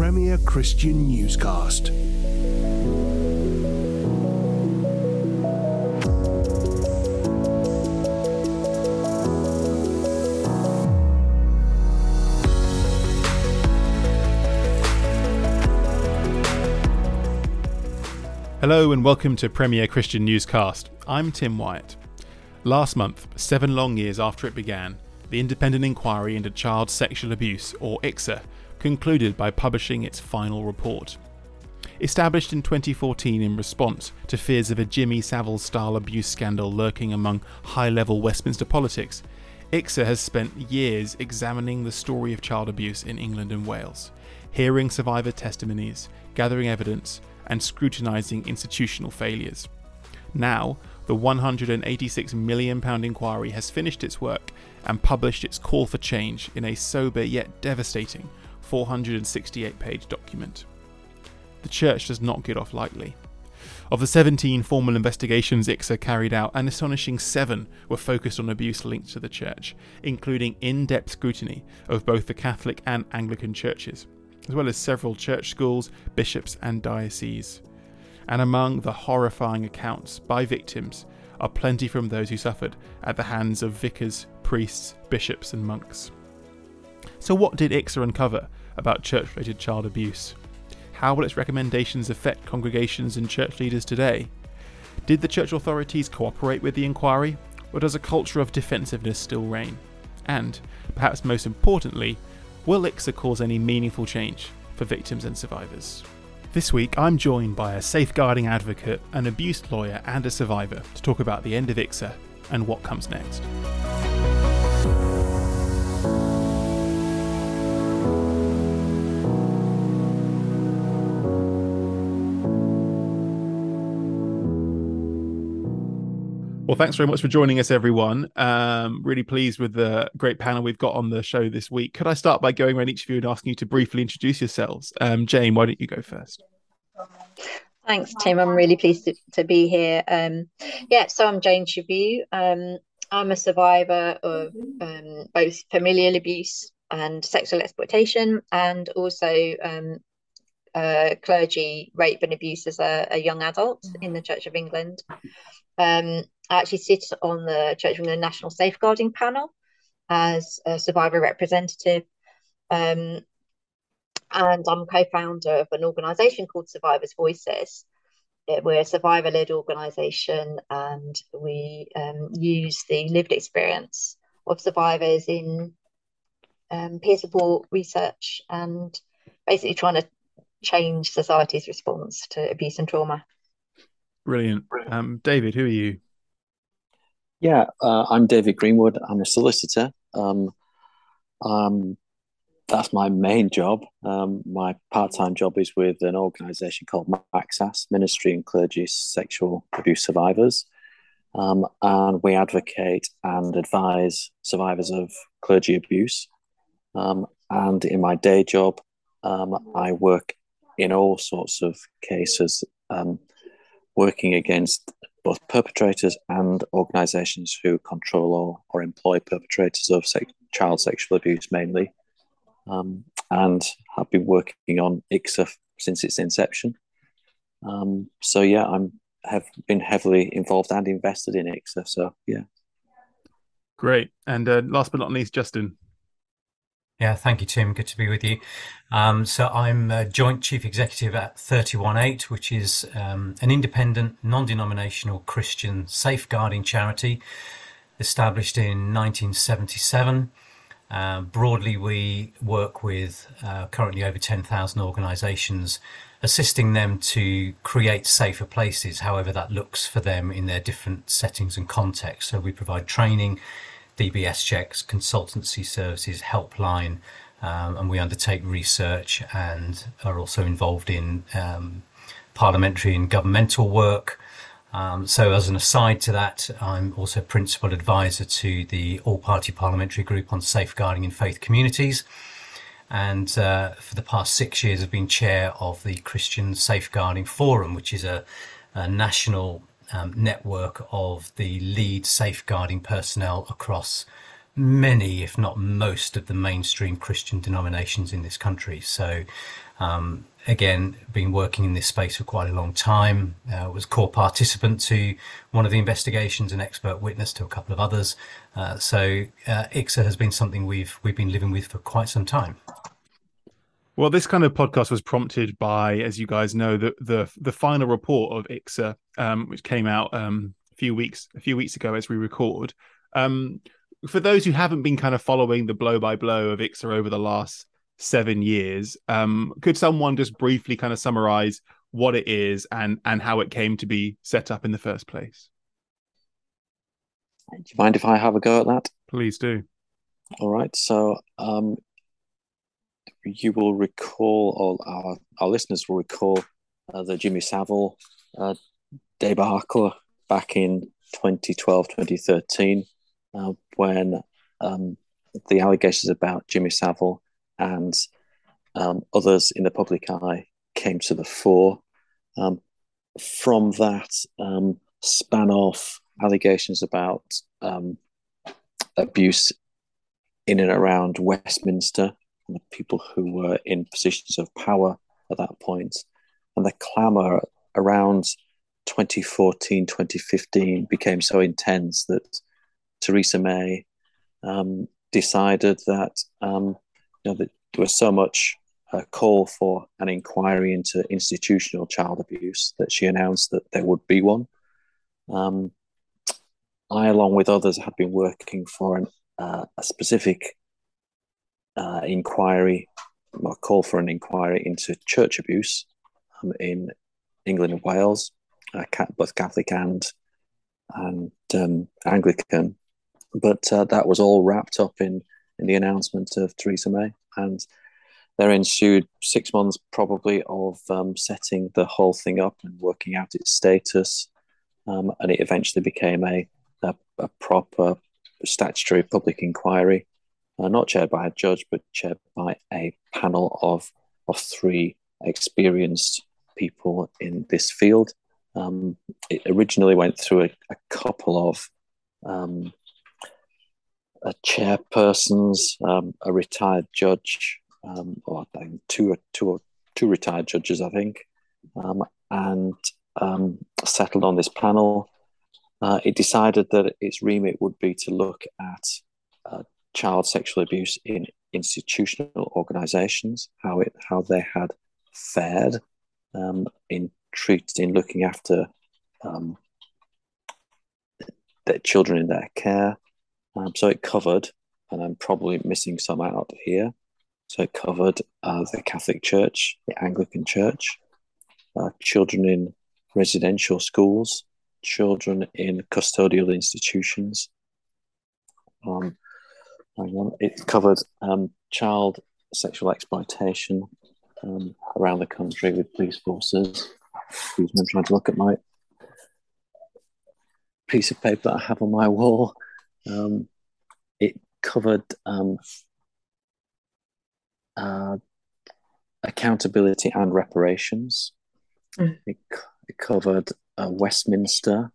Premier Christian Newscast. Hello and welcome to Premier Christian Newscast. I'm Tim Wyatt. Last month, seven long years after it began, the Independent Inquiry into Child Sexual Abuse, or IICSA, concluded by publishing its final report. Established in 2014 in response to fears of a Jimmy Savile style abuse scandal lurking among high level Westminster politics, IICSA has spent years examining the story of child abuse in England and Wales, hearing survivor testimonies, gathering evidence, and scrutinising institutional failures. Now, the £186 million inquiry has finished its work and published its call for change in a sober yet devastating 468 page document. The Church does not get off lightly. Of the 17 formal investigations IICSA carried out, an astonishing seven were focused on abuse linked to the Church, including in depth scrutiny of both the Catholic and Anglican churches as well as several church schools, bishops, and dioceses. And among the horrifying accounts by victims are plenty from those who suffered at the hands of vicars, priests, bishops, and monks. So, what did IICSA uncover about church related child abuse? How will its recommendations affect congregations and church leaders today? Did the church authorities cooperate with the inquiry, or does a culture of defensiveness still reign? And, perhaps most importantly, Will IICSA cause any meaningful change for victims and survivors? This week, I'm joined by a safeguarding advocate, an abuse lawyer, and a survivor to talk about the end of IICSA and what comes next. Well, thanks very much for joining us, everyone. Um, really pleased with the great panel we've got on the show this week. Could I start by going around each of you and asking you to briefly introduce yourselves? Um, Jane, why don't you go first? Thanks, Tim. I'm really pleased to, to be here. Um, yeah, so I'm Jane Chevous. Um, I'm a survivor of um, both familial abuse and sexual exploitation, and also uh, clergy rape and abuse as a, a, young adult in the Church of England. Um, I actually sit on the Church of England National Safeguarding Panel as a survivor representative. Um, and I'm co-founder of an organisation called Survivors Voices. We're a survivor-led organisation, and we um, use the lived experience of survivors in um, peer support research and basically trying to change society's response to abuse and trauma. Brilliant, um, David. Who are you? Yeah, uh, I'm David Greenwood. I'm a solicitor. Um, um, that's my main job. Um, my part time job is with an organisation called MACSAS, Ministry and Clergy Sexual Abuse Survivors. Um, and we advocate and advise survivors of clergy abuse. Um, and in my day job, um, I work in all sorts of cases, working against both perpetrators and organisations who control or, or employ perpetrators of sex, child sexual abuse mainly, um, and have been working on IICSA since its inception. Um, so yeah, I'm have been heavily involved and invested in IICSA. So yeah, great. And uh, last but not least, Justin. Yeah, thank you, Tim. Good to be with you. Um, so I'm joint chief executive at thirtyone:eight, which is um, an independent, non-denominational Christian safeguarding charity established in 1977. Uh, broadly, we work with uh, currently over 10,000 organisations, assisting them to create safer places, however that looks for them in their different settings and contexts. So we provide training DBS checks, consultancy services, helpline, um, and we undertake research and are also involved in um, parliamentary and governmental work. Um, so, as an aside to that, I'm also principal advisor to the All Party Parliamentary Group on Safeguarding in Faith Communities. And uh, for the past six years, I've been chair of the Christian Safeguarding Forum, which is a, a national um, network of the lead safeguarding personnel across many, if not most, of the mainstream Christian denominations in this country. So, um, again, been working in this space for quite a long time. Uh, was core participant to one of the investigations, and expert witness to a couple of others. Uh, so, uh, IICSA has been something we've we've been living with for quite some time. Well, this kind of podcast was prompted by, as you guys know, the the the final report of IICSA, um, which came out um, a few weeks a few weeks ago as we record. Um, for those who haven't been kind of following the blow by blow of IICSA over the last seven years, um, could someone just briefly kind of summarize what it is and and how it came to be set up in the first place? Do you mind if I have a go at that? Please do. All right. So, um, you will recall, or our, our listeners will recall, uh, the Jimmy Savile uh, debacle back in 2012, 2013, uh, when um, the allegations about Jimmy Savile and um, others in the public eye came to the fore. Um, from that, um, span off allegations about um, abuse in and around Westminster people who were in positions of power at that point. And the clamour around 2014, 2015 became so intense that Theresa May um, decided that, um, you know, that there was so much uh, call for an inquiry into institutional child abuse that she announced that there would be one. Um, I, along with others, had been working for an, uh, a specific uh, inquiry, a call for an inquiry into church abuse um, in England and Wales, uh, both Catholic and and um, Anglican. But uh, that was all wrapped up in in the announcement of Theresa May, and there ensued six months probably of um, setting the whole thing up and working out its status, um, and it eventually became a, a, a proper statutory public inquiry uh, not chaired by a judge, but chaired by a panel of of three experienced people in this field. Um, it originally went through a, a couple of um, a chairpersons, um, a retired judge, um, or two, two, two retired judges, I think, um, and um, settled on this panel. Uh, it decided that its remit would be to look at uh, child sexual abuse in institutional organizations, how it how they had fared um, in treat in looking after um, their children in their care. Um, so it covered, and I'm probably missing some out here. So it covered uh, the Catholic Church, the Anglican Church, uh, children in residential schools, children in custodial institutions, um, it covered um, child sexual exploitation um, around the country with police forces. Excuse me, I'm trying to look at my piece of paper that I have on my wall. Um, it covered um, uh, accountability and reparations. Mm. It, it, covered uh, Westminster.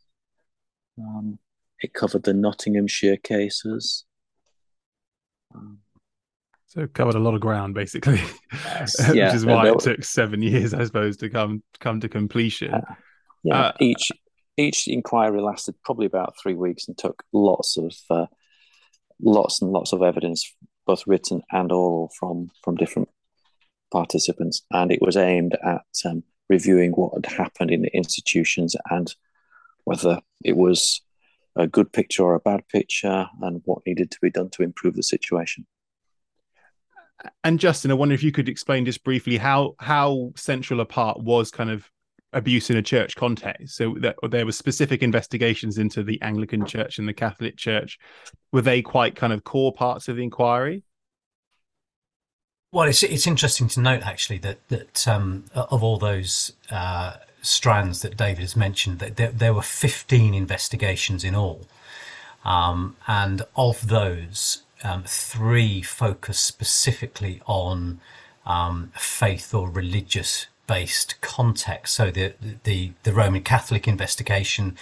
Um, it covered the Nottinghamshire cases. So covered a lot of ground, basically, yes, which yeah, is why it took seven years, I suppose, to come come to completion. Uh, yeah, uh, each each inquiry lasted probably about three weeks and took lots of uh, lots and lots of evidence, both written and oral, from from different participants, and it was aimed at um, reviewing what had happened in the institutions and whether it was a good picture or a bad picture and what needed to be done to improve the situation. And Justin, I wonder if you could explain just briefly how how central a part was kind of abuse in a church context. So that there were specific investigations into the Anglican Church and the Catholic Church. Were they quite kind of core parts of the inquiry? Well, it's it's interesting to note actually that that um, of all those uh, strands that David has mentioned, that there, there were 15 investigations in all. Um, and of those, um, three focus specifically on um, faith or religious based context. So the, the, the Roman Catholic investigation,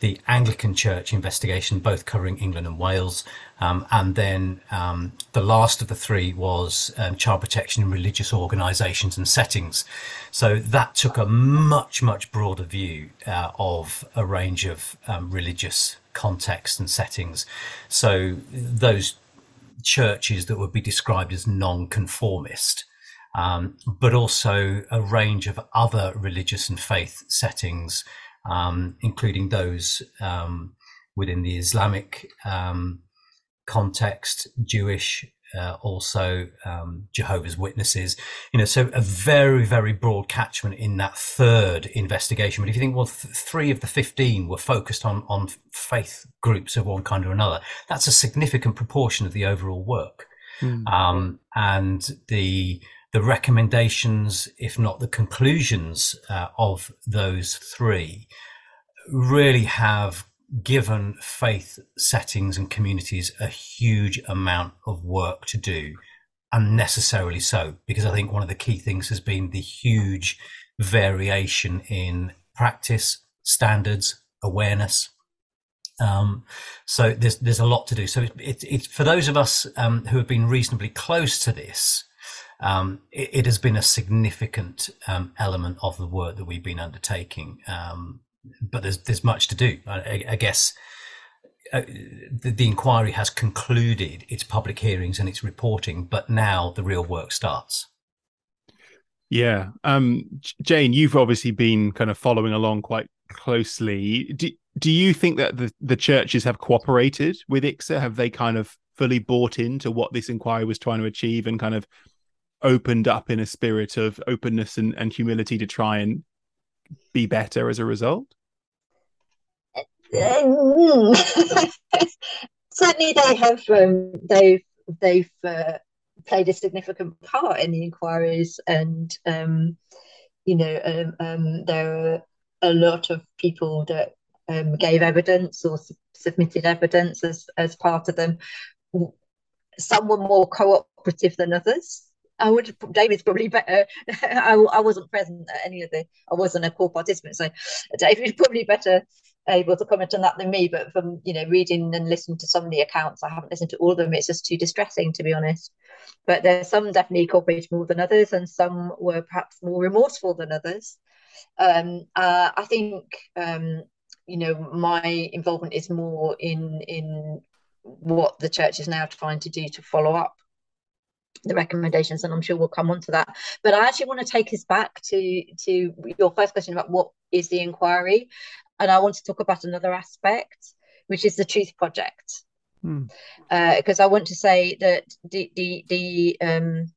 the Anglican Church investigation, both covering England and Wales. Um, and then um, the last of the three was um, child protection in religious organisations and settings. So that took a much, much broader view uh, of a range of um, religious contexts and settings. So those churches that would be described as non-conformist um, but also a range of other religious and faith settings, um, including those um, within the Islamic um, context, Jewish, uh, also um, Jehovah's Witnesses. You know, so a very, very broad catchment in that third investigation. But if you think, well, th- three of the fifteen were focused on on faith groups of one kind or another, that's a significant proportion of the overall work. Mm. Um, and the the recommendations, if not the conclusions uh, of those three, really have given faith settings and communities a huge amount of work to do, unnecessarily so, because I think one of the key things has been the huge variation in practice, standards, awareness. Um, so there's there's a lot to do. So it's it, it, for those of us um, who have been reasonably close to this, um, it, it, has been a significant um, element of the work that we've been undertaking. Um, but there's there's much to do. I, I guess uh, the, the, inquiry has concluded its public hearings and its reporting, but now the real work starts. Yeah, um, Jane, you've obviously been kind of following along quite closely. Do do you think that the the churches have cooperated with IICSA? Have they kind of fully bought into what this inquiry was trying to achieve and kind of opened up in a spirit of openness and, and humility to try and be better as a result? Certainly, they have. Um, they've they've uh, played a significant part in the inquiries, and um, you know, um, um there are a lot of people that um, gave evidence or su- submitted evidence as as part of them. Some were more cooperative than others. I would. David's probably better. I, I wasn't present at any of the. I wasn't a core participant, so David's probably better able to comment on that than me. But from you know reading and listening to some of the accounts, I haven't listened to all of them. It's just too distressing, to be honest. But there's some definitely cooperated more than others, and some were perhaps more remorseful than others. Um, uh, I think um, you know my involvement is more in in what the church is now trying to do to follow up the recommendations and i'm sure we'll come on to that. But i actually want to take us back to to your first question about what is the inquiry and i want to talk about another aspect which is the truth project. Because hmm. uh, i want to say that the the, the um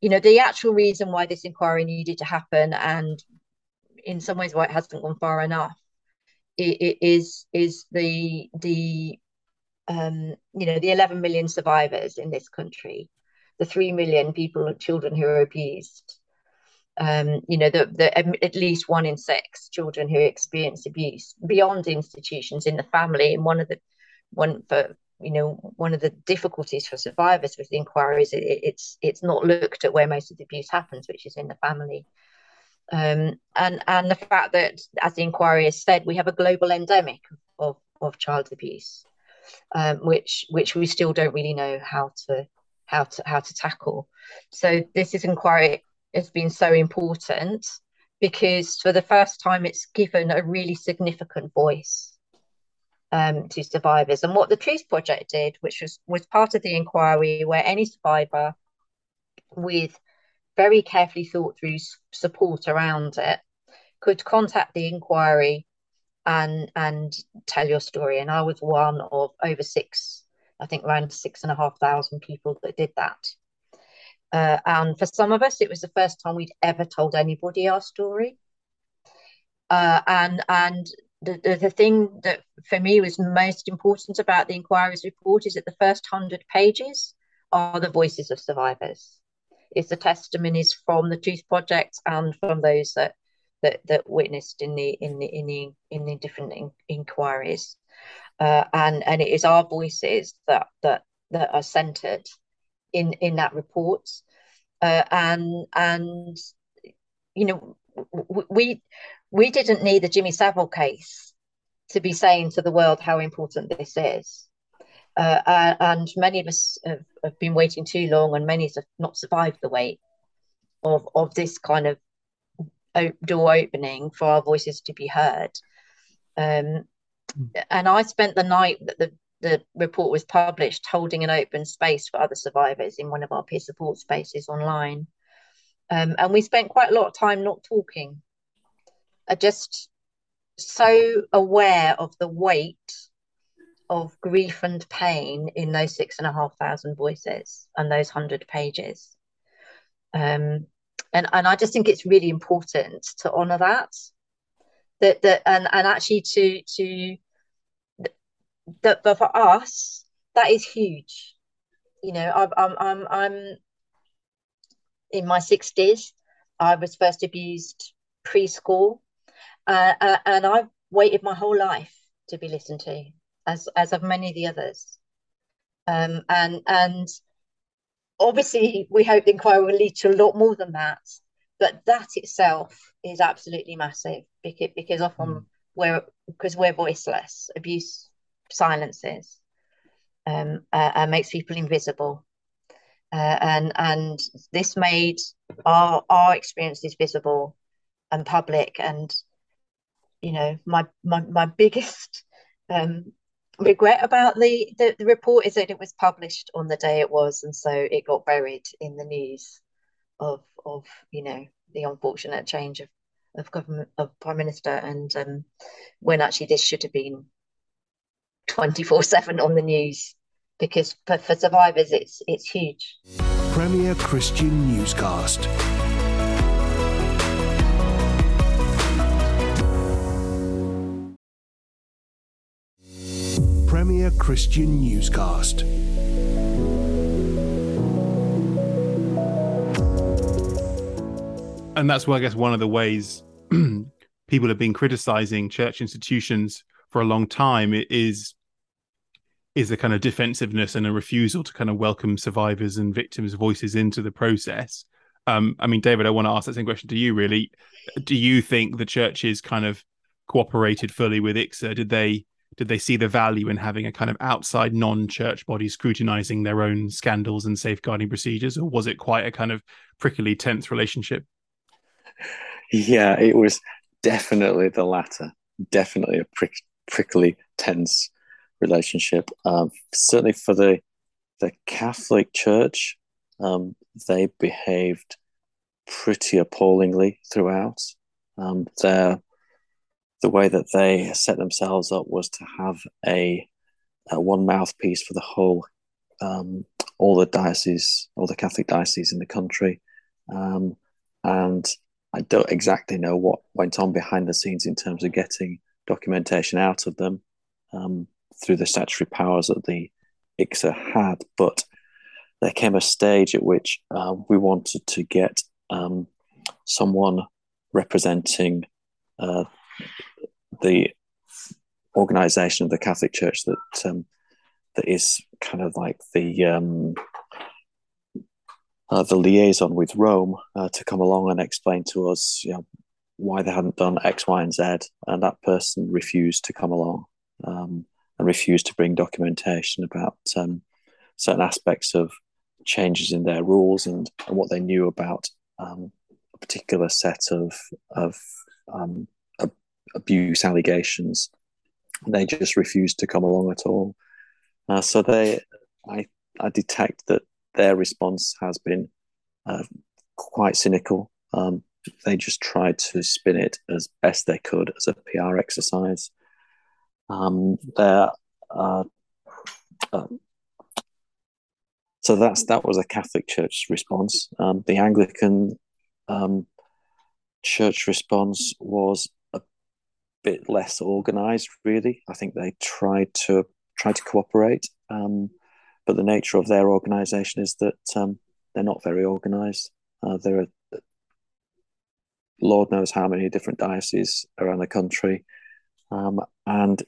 you know the actual reason why this inquiry needed to happen and in some ways why it hasn't gone far enough it, it is is the the um, you know the 11 million survivors in this country the three million people, children who are abused. Um, you know, the, the, at least one in six children who experience abuse beyond institutions in the family. And one of the one for you know one of the difficulties for survivors with the inquiries it, it's it's not looked at where most of the abuse happens, which is in the family. Um, and and the fact that, as the inquiry has said, we have a global endemic of of child abuse, um, which which we still don't really know how to how to how to tackle. So this is inquiry has been so important because for the first time it's given a really significant voice um, to survivors. And what the Truth Project did, which was was part of the inquiry, where any survivor with very carefully thought through support around it could contact the inquiry and and tell your story. And I was one of over six I think around six and a half thousand people that did that. Uh, and for some of us, it was the first time we'd ever told anybody our story. Uh, and and the, the, the thing that for me was most important about the inquiry's report is that the first hundred pages are the voices of survivors. It's the testimonies from the Truth Project and from those that that, that witnessed in the in the in the in the different in, inquiries uh, and and it is our voices that that that are centered in in that report uh, and and you know, we we didn't need the Jimmy Savile case to be saying to the world how important this is. Uh, and many of us have, have, been waiting too long, and many have not survived the wait of of this kind of door opening for our voices to be heard. Um, and I spent the night that the the report was published holding an open space for other survivors in one of our peer support spaces online. Um, and we spent quite a lot of time not talking, uh, just so aware of the weight of grief and pain in those six and a half thousand voices and those hundred pages. Um, and and I just think it's really important to honour that. That that and and actually to to that but for us that is huge. You know, I'm I'm I'm, I'm in my sixties. I was first abused preschool, uh, uh, and I've waited my whole life to be listened to, as as of many of the others. Um, and and obviously, we hope the inquiry will lead to a lot more than that. But that itself is absolutely massive because because often mm. we're because we're voiceless. Abuse silences, um, uh, and makes people invisible. Uh, and and this made our our experiences visible and public. And you know my my, my biggest um, regret about the, the, the report is that it was published on the day it was. And so it got buried in the news of of you know the unfortunate change of of government of prime minister. And um, when actually this should have been 24 7 on the news because for, for survivors it's it's huge premier christian newscast Premier Christian Newscast. And that's why I guess one of the ways people have been criticizing church institutions for a long time is is a kind of defensiveness and a refusal to kind of welcome survivors and victims' voices into the process. Um, I mean, David, I want to ask that same question to you. Really, do you think the churches kind of cooperated fully with IICSA? Did they did they see the value in having a kind of outside non-church body scrutinizing their own scandals and safeguarding procedures or was it quite a kind of prickly tense relationship yeah it was definitely the latter definitely a prick, prickly tense relationship um, certainly for the the catholic church um, they behaved pretty appallingly throughout um, their the way that they set themselves up was to have a, a one mouthpiece for the whole, um, all the dioceses, all the Catholic dioceses in the country. Um, and I don't exactly know what went on behind the scenes in terms of getting documentation out of them um, through the statutory powers that the IICSA had. But there came a stage at which uh, we wanted to get um, someone representing uh, the organization of the Catholic Church that um, that is kind of like the um, uh, the liaison with Rome uh, to come along and explain to us, you know, why they hadn't done X, Y, and Z, and that person refused to come along um, and refused to bring documentation about um, certain aspects of changes in their rules and, and what they knew about um, a particular set of of um, abuse allegations. They just refused to come along at all. Uh, so they, I, I detect that their response has been uh, quite cynical. Um, they just tried to spin it as best they could as a PR exercise. Um, there, uh, so that's that was a Catholic Church response. Um, the Anglican um, Church response was a bit less organized really i think they tried to try to cooperate um, but the nature of their organization is that um, they're not very organized uh, there are lord knows how many different dioceses around the country um, and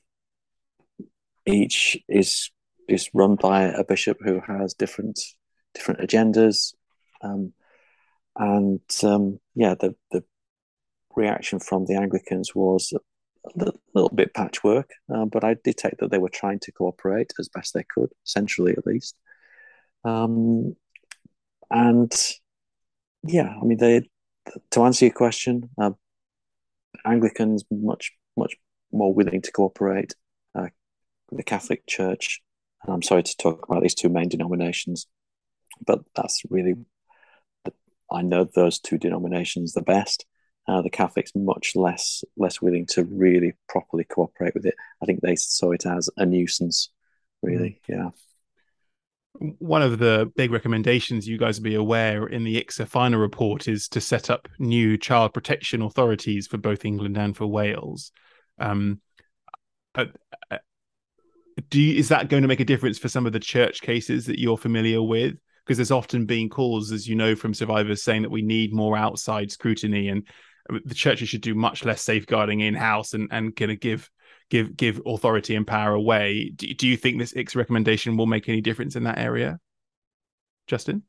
each is is run by a bishop who has different different agendas um, and um, yeah the, the reaction from the Anglicans was a little bit patchwork, uh, but I detect that they were trying to cooperate as best they could, centrally at least. Um, and yeah, I mean, they to answer your question, uh, Anglicans much much more willing to cooperate. Uh, the Catholic Church, and I'm sorry to talk about these two main denominations, but that's really I know those two denominations the best. Uh, the Catholics much less less willing to really properly cooperate with it. I think they saw it as a nuisance, really. Mm. Yeah one of the big recommendations you guys will be aware in the IICSA final report is to set up new child protection authorities for both England and for Wales. Um, uh, uh, do you, is that going to make a difference for some of the church cases that you're familiar with? Because there's often been calls, as you know, from survivors saying that we need more outside scrutiny and uh, the churches should do much less safeguarding in house and and going to give give give authority and power away. Do, do you think this IICSA recommendation will make any difference in that area, Justin?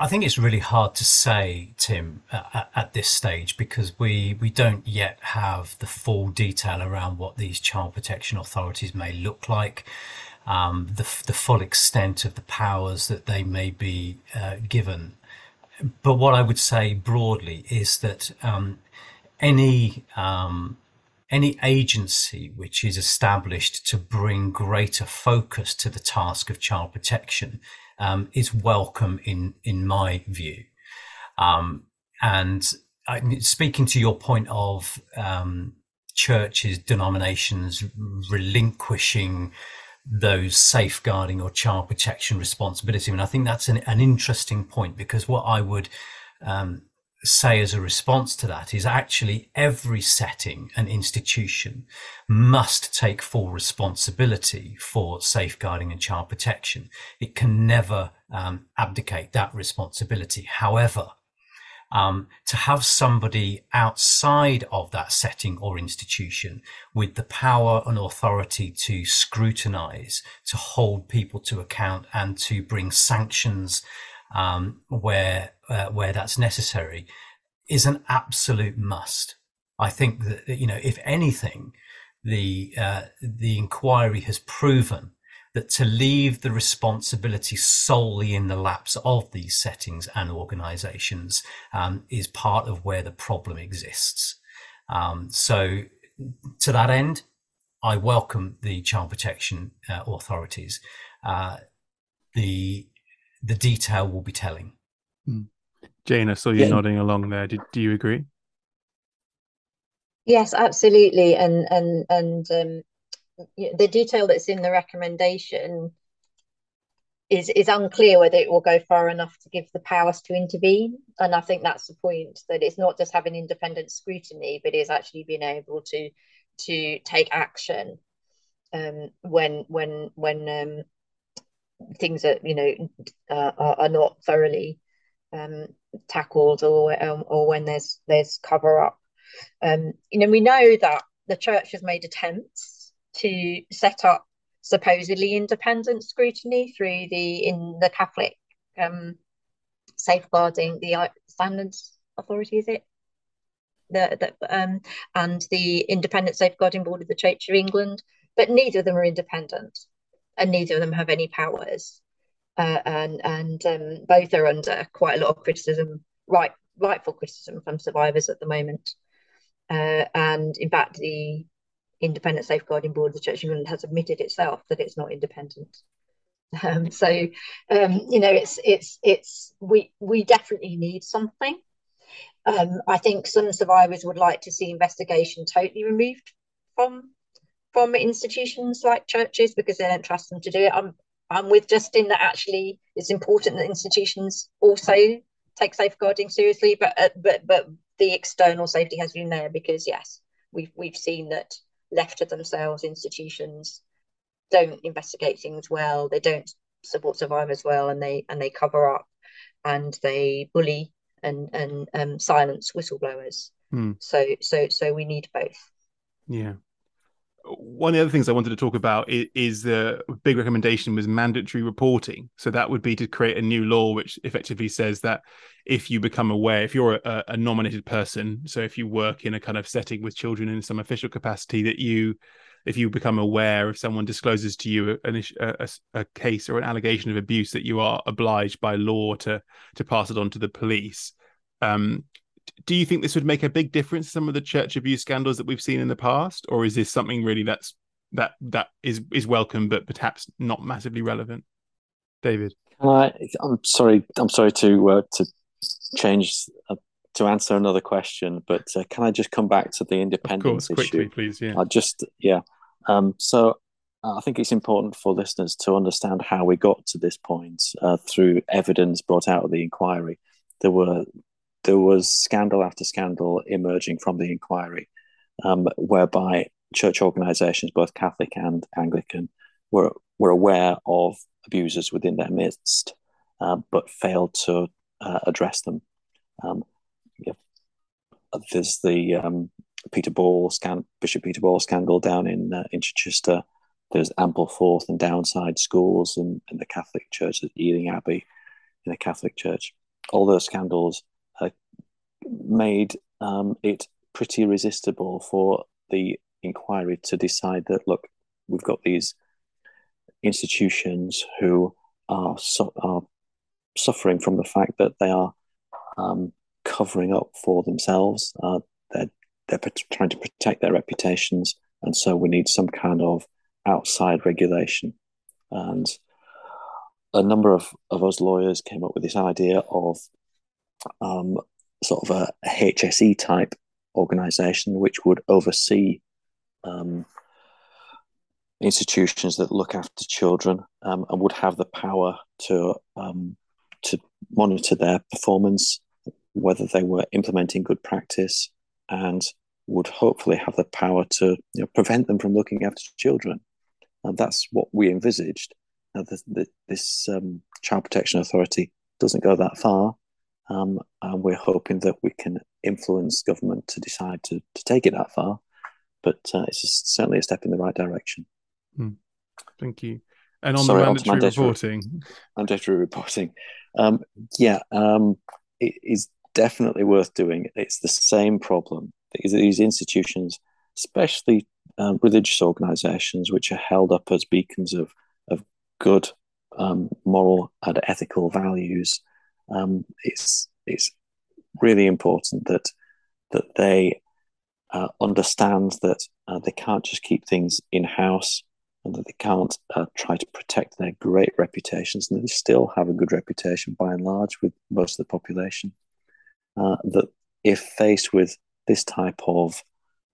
I think it's really hard to say, Tim, at, at, this stage because we we don't yet have the full detail around what these child protection authorities may look like, um, the the full extent of the powers that they may be uh, given. But what I would say broadly is that um, any um, any agency which is established to bring greater focus to the task of child protection um, is welcome in in my view. Um, and I, speaking to your point of um, churches, denominations relinquishing those safeguarding or child protection responsibility, I I think that's an, an interesting point because what I would um, say as a response to that is actually every setting and institution must take full responsibility for safeguarding and child protection. It can never um, abdicate that responsibility. However, um, to have somebody outside of that setting or institution with the power and authority to scrutinize, to hold people to account, and to bring sanctions um, where uh, where that's necessary is an absolute must. I think that you know, if anything, the uh, the inquiry has proven that to leave the responsibility solely in the laps of these settings and organisations um, is part of where the problem exists. Um, so, to that end, I welcome the child protection uh, authorities. Uh, the the detail will be telling. Mm. Jane, I saw you yeah. nodding along there. Did, do you agree? Yes, absolutely. And and and um, the detail that's in the recommendation is is unclear whether it will go far enough to give the powers to intervene. And I think that's the point that it's not just having independent scrutiny, but is actually being able to to take action um, when when when um, things are you know uh, are, are, not thoroughly um, tackled or um, or when there's there's cover up. Um, you know, we know that the church has made attempts to set up supposedly independent scrutiny through the in the Catholic um, safeguarding the standards authority, is it? The, the um, and the independent safeguarding board of the Church of England, but neither of them are independent and neither of them have any powers. Uh, and and um, both are under quite a lot of criticism, right, rightful criticism from survivors at the moment. Uh, and in fact, the Independent Safeguarding Board of the Church of England has admitted itself that it's not independent. Um, so, um, you know, it's it's it's we we definitely need something. Um, I think some survivors would like to see investigation totally removed from from institutions like churches because they don't trust them to do it. I'm I'm with Justin that actually it's important that institutions also take safeguarding seriously, but uh, but but the external safety has been there because yes, we've we've seen that left to themselves, institutions don't investigate things well, they don't support survivors well, and they and they cover up and they bully and and um, silence whistleblowers. Hmm. So so so we need both. Yeah one of the other things I wanted to talk about is, is the big recommendation was mandatory reporting. So that would be to create a new law which effectively says that if you become aware, if you're a, a nominated person, so if you work in a kind of setting with children in some official capacity, that you if you become aware if someone discloses to you a, a, a, case or an allegation of abuse that you are obliged by law to to pass it on to the police um, do you think this would make a big difference to some of the church abuse scandals that we've seen in the past? Or is this something really that's that that is is welcome but perhaps not massively relevant? David. Uh, i'm sorry i'm sorry to uh, to change uh, to answer another question but uh, can i just come back to the independence of course, quickly issue? please yeah. I just yeah um, so uh, I think it's important for listeners to understand how we got to this point uh, through evidence brought out of the inquiry. There were there was scandal after scandal emerging from the inquiry, um, whereby church organisations, both Catholic and Anglican, were were aware of abusers within their midst, uh, but failed to uh, address them. Um, yeah, there's the um, Peter Ball scan Bishop Peter Ball scandal down in uh, in Chichester. There's Ampleforth and Downside schools in, in the Catholic Church at Ealing Abbey in the Catholic Church. All those scandals made um, it pretty resistible for the inquiry to decide that look, we've got these institutions who are su- are suffering from the fact that they are um, covering up for themselves. Uh, they're they're trying to protect their reputations, and so we need some kind of outside regulation. And a number of, of us lawyers came up with this idea of um, sort of a, HSE type organization which would oversee um, institutions that look after children um, and would have the power to um, to monitor their performance, whether they were implementing good practice, and would hopefully have the power to you know, prevent them from looking after children. And that's what we envisaged. Uh, the, the, this um, Child Protection Authority doesn't go that far. Um, and we're hoping that we can influence government to decide to, to take it that far. But uh, it's certainly a step in the right direction. Hmm. Thank you. And on Sorry, the mandatory, mandatory reporting, mandatory reporting, um, yeah, um, it is definitely worth doing. It's the same problem. These institutions, especially um, religious organizations, which are held up as beacons of, of good um, moral and ethical values, um, it's, it's really important that, that they uh, understand that uh, they can't just keep things in house and that they can't uh, try to protect their great reputations and they still have a good reputation by and large with most of the population uh, that if faced with this type of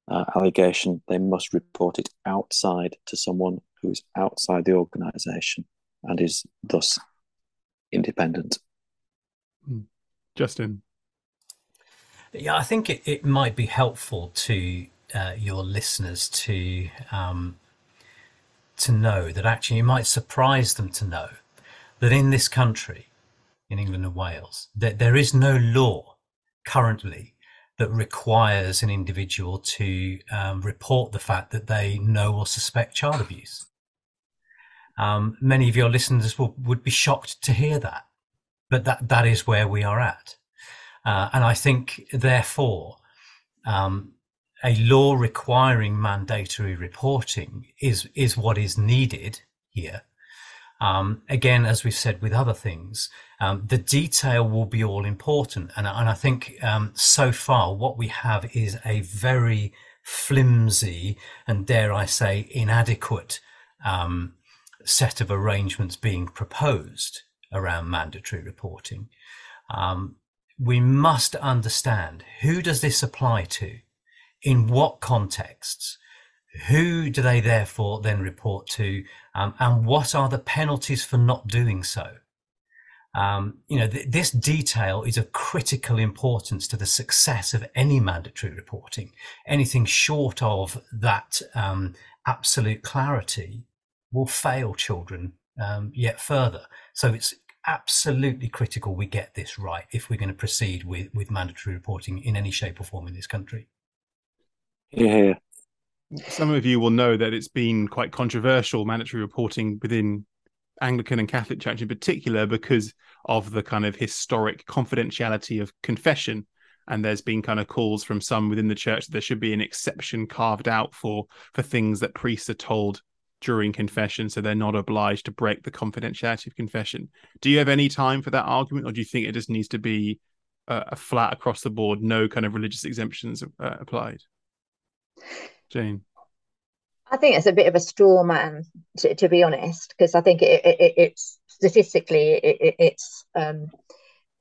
uh, allegation, they must report it outside to someone who is outside the organization and is thus independent. Justin. Yeah, I think it, it might be helpful to uh, your listeners to um, to know that actually it might surprise them to know that in this country, in England and Wales, that there is no law currently that requires an individual to um, report the fact that they know or suspect child abuse. Um, many of your listeners will, would be shocked to hear that, but that, that is where we are at. Uh, and I think, therefore, um, a law requiring mandatory reporting is, is what is needed here um, again, as we've said with other things, um, the detail will be all important. And, and I think um, so far what we have is a very flimsy and, dare I say, inadequate um, set of arrangements being proposed around mandatory reporting. Um, we must understand who does this apply to, in what contexts, who do they therefore then report to, um, and what are the penalties for not doing so? Um, you know, th- this detail is of critical importance to the success of any mandatory reporting. Anything short of that um, absolute clarity will fail children um, yet further. So it's absolutely critical we get this right if we're going to proceed with, with mandatory reporting in any shape or form in this country. Yeah, some of you will know that it's been quite controversial mandatory reporting within Anglican and Catholic Church in particular because of the kind of historic confidentiality of confession. And there's been kind of calls from some within the church that there should be an exception carved out for for things that priests are told during confession, so they're not obliged to break the confidentiality of confession. Do you have any time for that argument, or do you think it just needs to be a, a flat across the board, no kind of religious exemptions uh, applied? Jane. I think it's a bit of a straw man, to, to be honest, because I think it, it, it's statistically it, it's um,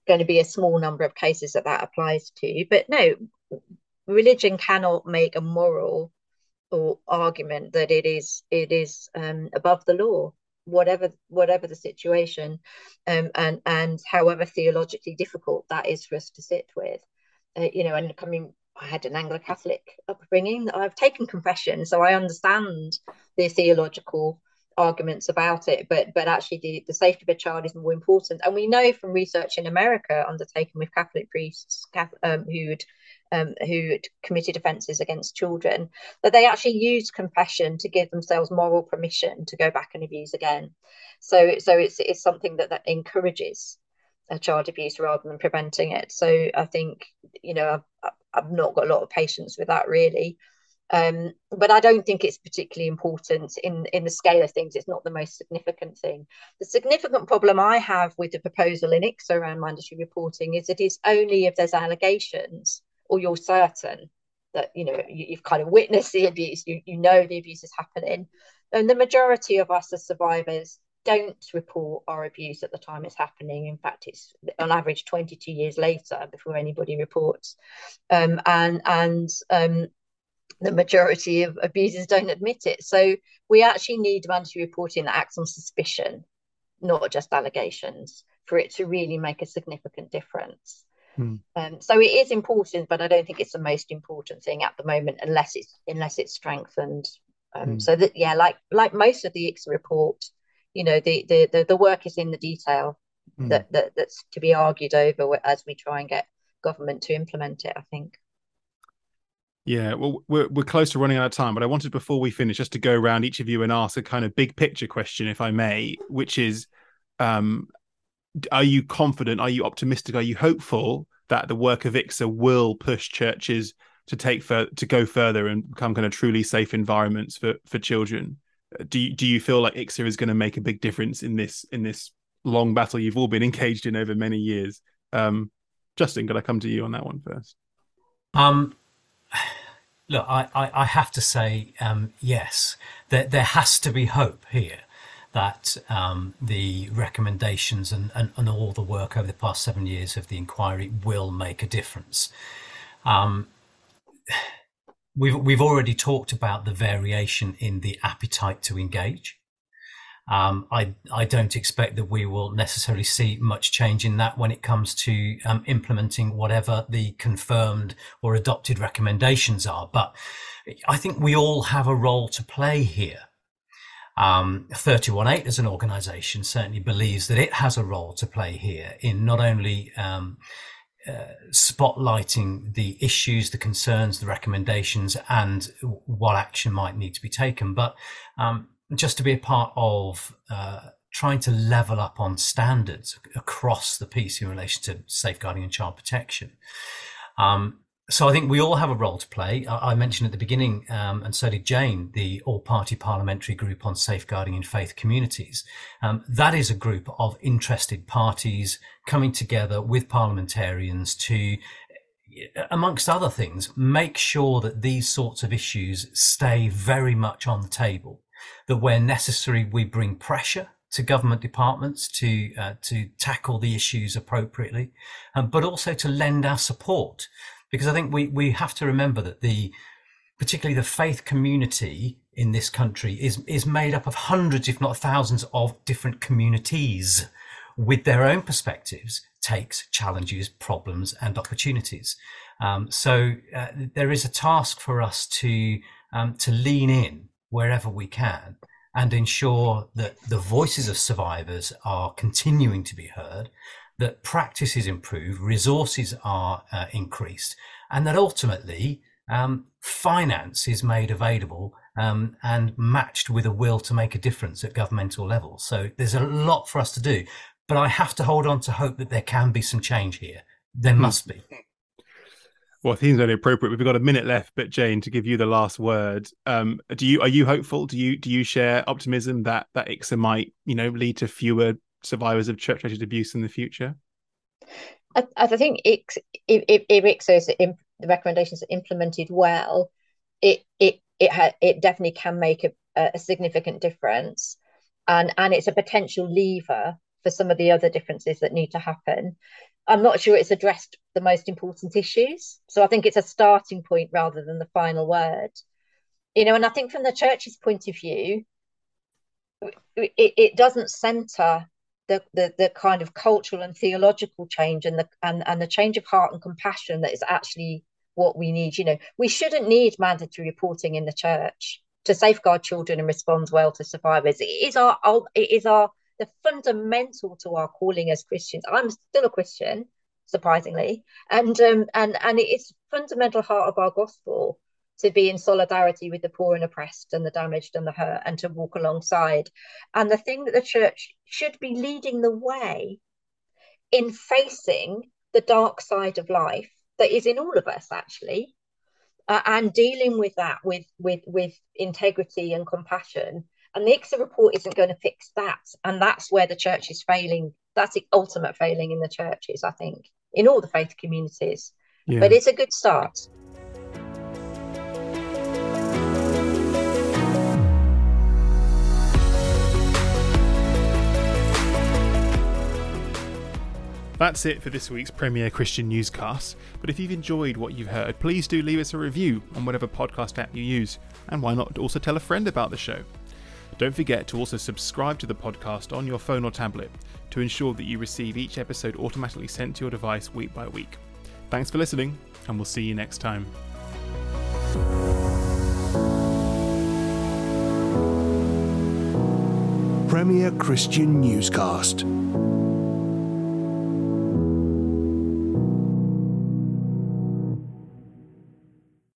going to be a small number of cases that that applies to. But no, religion cannot make a moral or argument that it is it is um, above the law, whatever whatever the situation, um, and and however theologically difficult that is for us to sit with. Uh, you know, and coming I had an Anglo Catholic upbringing. I've taken confession, so I understand the theological arguments about it. But but actually, the, the safety of a child is more important. And we know from research in America undertaken with Catholic priests um, who'd um, who committed offences against children that they actually used confession to give themselves moral permission to go back and abuse again. So so it's it's something that that encourages child abuse rather than preventing it. So I think you know I've, I've not got a lot of patience with that really. Um, but I don't think it's particularly important in in the scale of things. It's not the most significant thing. The significant problem I have with the proposal in IICSA around mandatory reporting is it is only if there's allegations or you're certain that you know you, have kind of witnessed the abuse, you you know the abuse is happening, and the majority of us as survivors don't report our abuse at the time it's happening. In fact, it's on average 22 years later before anybody reports. Um, and and um, the majority of abusers don't admit it. So we actually need mandatory reporting that acts on suspicion, not just allegations, for it to really make a significant difference. Hmm. Um, so it is important, but I don't think it's the most important thing at the moment, unless it's unless it's strengthened. Um, hmm. So that yeah, like like most of the IICSA report, you know the the the, the work is in the detail mm. that, that that's to be argued over as we try and get government to implement it i think yeah, well, we're we're close to running out of time, but I wanted before we finish just to go around each of you and ask a kind of big picture question, if I may, which is, um, are you confident? Are you optimistic? Are you hopeful that the work of IICSA will push churches to take for, to go further and become kind of truly safe environments for for children? do you, do you feel like IICSA is going to make a big difference in this in this long battle you've all been engaged in over many years? Um, Justin, could I come to you on that one first? Um, look, I, I, I have to say um, yes. There there has to be hope here that um, the recommendations and, and, and all the work over the past seven years of the inquiry will make a difference. Um, we've we've already talked about the variation in the appetite to engage. Um, I I don't expect that we will necessarily see much change in that when it comes to um, implementing whatever the confirmed or adopted recommendations are. But I think we all have a role to play here. Um, thirtyone:eight as an organization certainly believes that it has a role to play here in not only um, uh, spotlighting the issues, the concerns, the recommendations, and what action might need to be taken. But um, just to be a part of uh, trying to level up on standards across the piece in relation to safeguarding and child protection. Um, so I think we all have a role to play. I mentioned at the beginning, um, and so did Jane, the all-party parliamentary group on safeguarding in faith communities. Um, that is a group of interested parties coming together with parliamentarians to, amongst other things, make sure that these sorts of issues stay very much on the table. That where necessary, we bring pressure to government departments to uh, to tackle the issues appropriately, um, but also to lend our support because I think we we have to remember that the particularly the faith community in this country is is made up of hundreds, if not thousands, of different communities with their own perspectives, takes, challenges, problems, and opportunities. Um, so uh, there is a task for us to um, to lean in wherever we can and ensure that the voices of survivors are continuing to be heard, that practices improve, resources are uh, increased, and that ultimately um, finance is made available um, and matched with a will to make a difference at governmental level. So there's a lot for us to do, but I have to hold on to hope that there can be some change here. There hmm. must be. Well, it seems only appropriate. We've got a minute left, but Jane, to give you the last word, um, do you are you hopeful? Do you do you share optimism that that IICSA might you know lead to fewer survivors of church-related abuse in the future? I, I think if, if, if IICSA the recommendations are implemented well, it it it ha- it definitely can make a, a significant difference, and and it's a potential lever for some of the other differences that need to happen. I'm not sure it's addressed the most important issues. So I think it's a starting point rather than the final word. You know, and I think from the church's point of view, it, it doesn't center the, the the kind of cultural and theological change and the and, and the change of heart and compassion that is actually what we need. You know, we shouldn't need mandatory reporting in the church to safeguard children and respond well to survivors. It is our it is our the fundamental to our calling as Christians. I'm still a Christian, surprisingly, and um, and and it's fundamental heart of our gospel to be in solidarity with the poor and oppressed and the damaged and the hurt and to walk alongside. And the thing that the church should be leading the way in facing the dark side of life that is in all of us actually uh, and dealing with that with with with integrity and compassion and the IICSA report isn't going to fix that. And that's where the church is failing. That's the ultimate failing in the churches, I think, in all the faith communities. Yeah. But it's a good start. That's it for this week's Premier Christian Newscast. But if you've enjoyed what you've heard, please do leave us a review on whatever podcast app you use. And why not also tell a friend about the show? Don't forget to also subscribe to the podcast on your phone or tablet to ensure that you receive each episode automatically sent to your device week by week. Thanks for listening, and we'll see you next time. Premier Christian Newscast.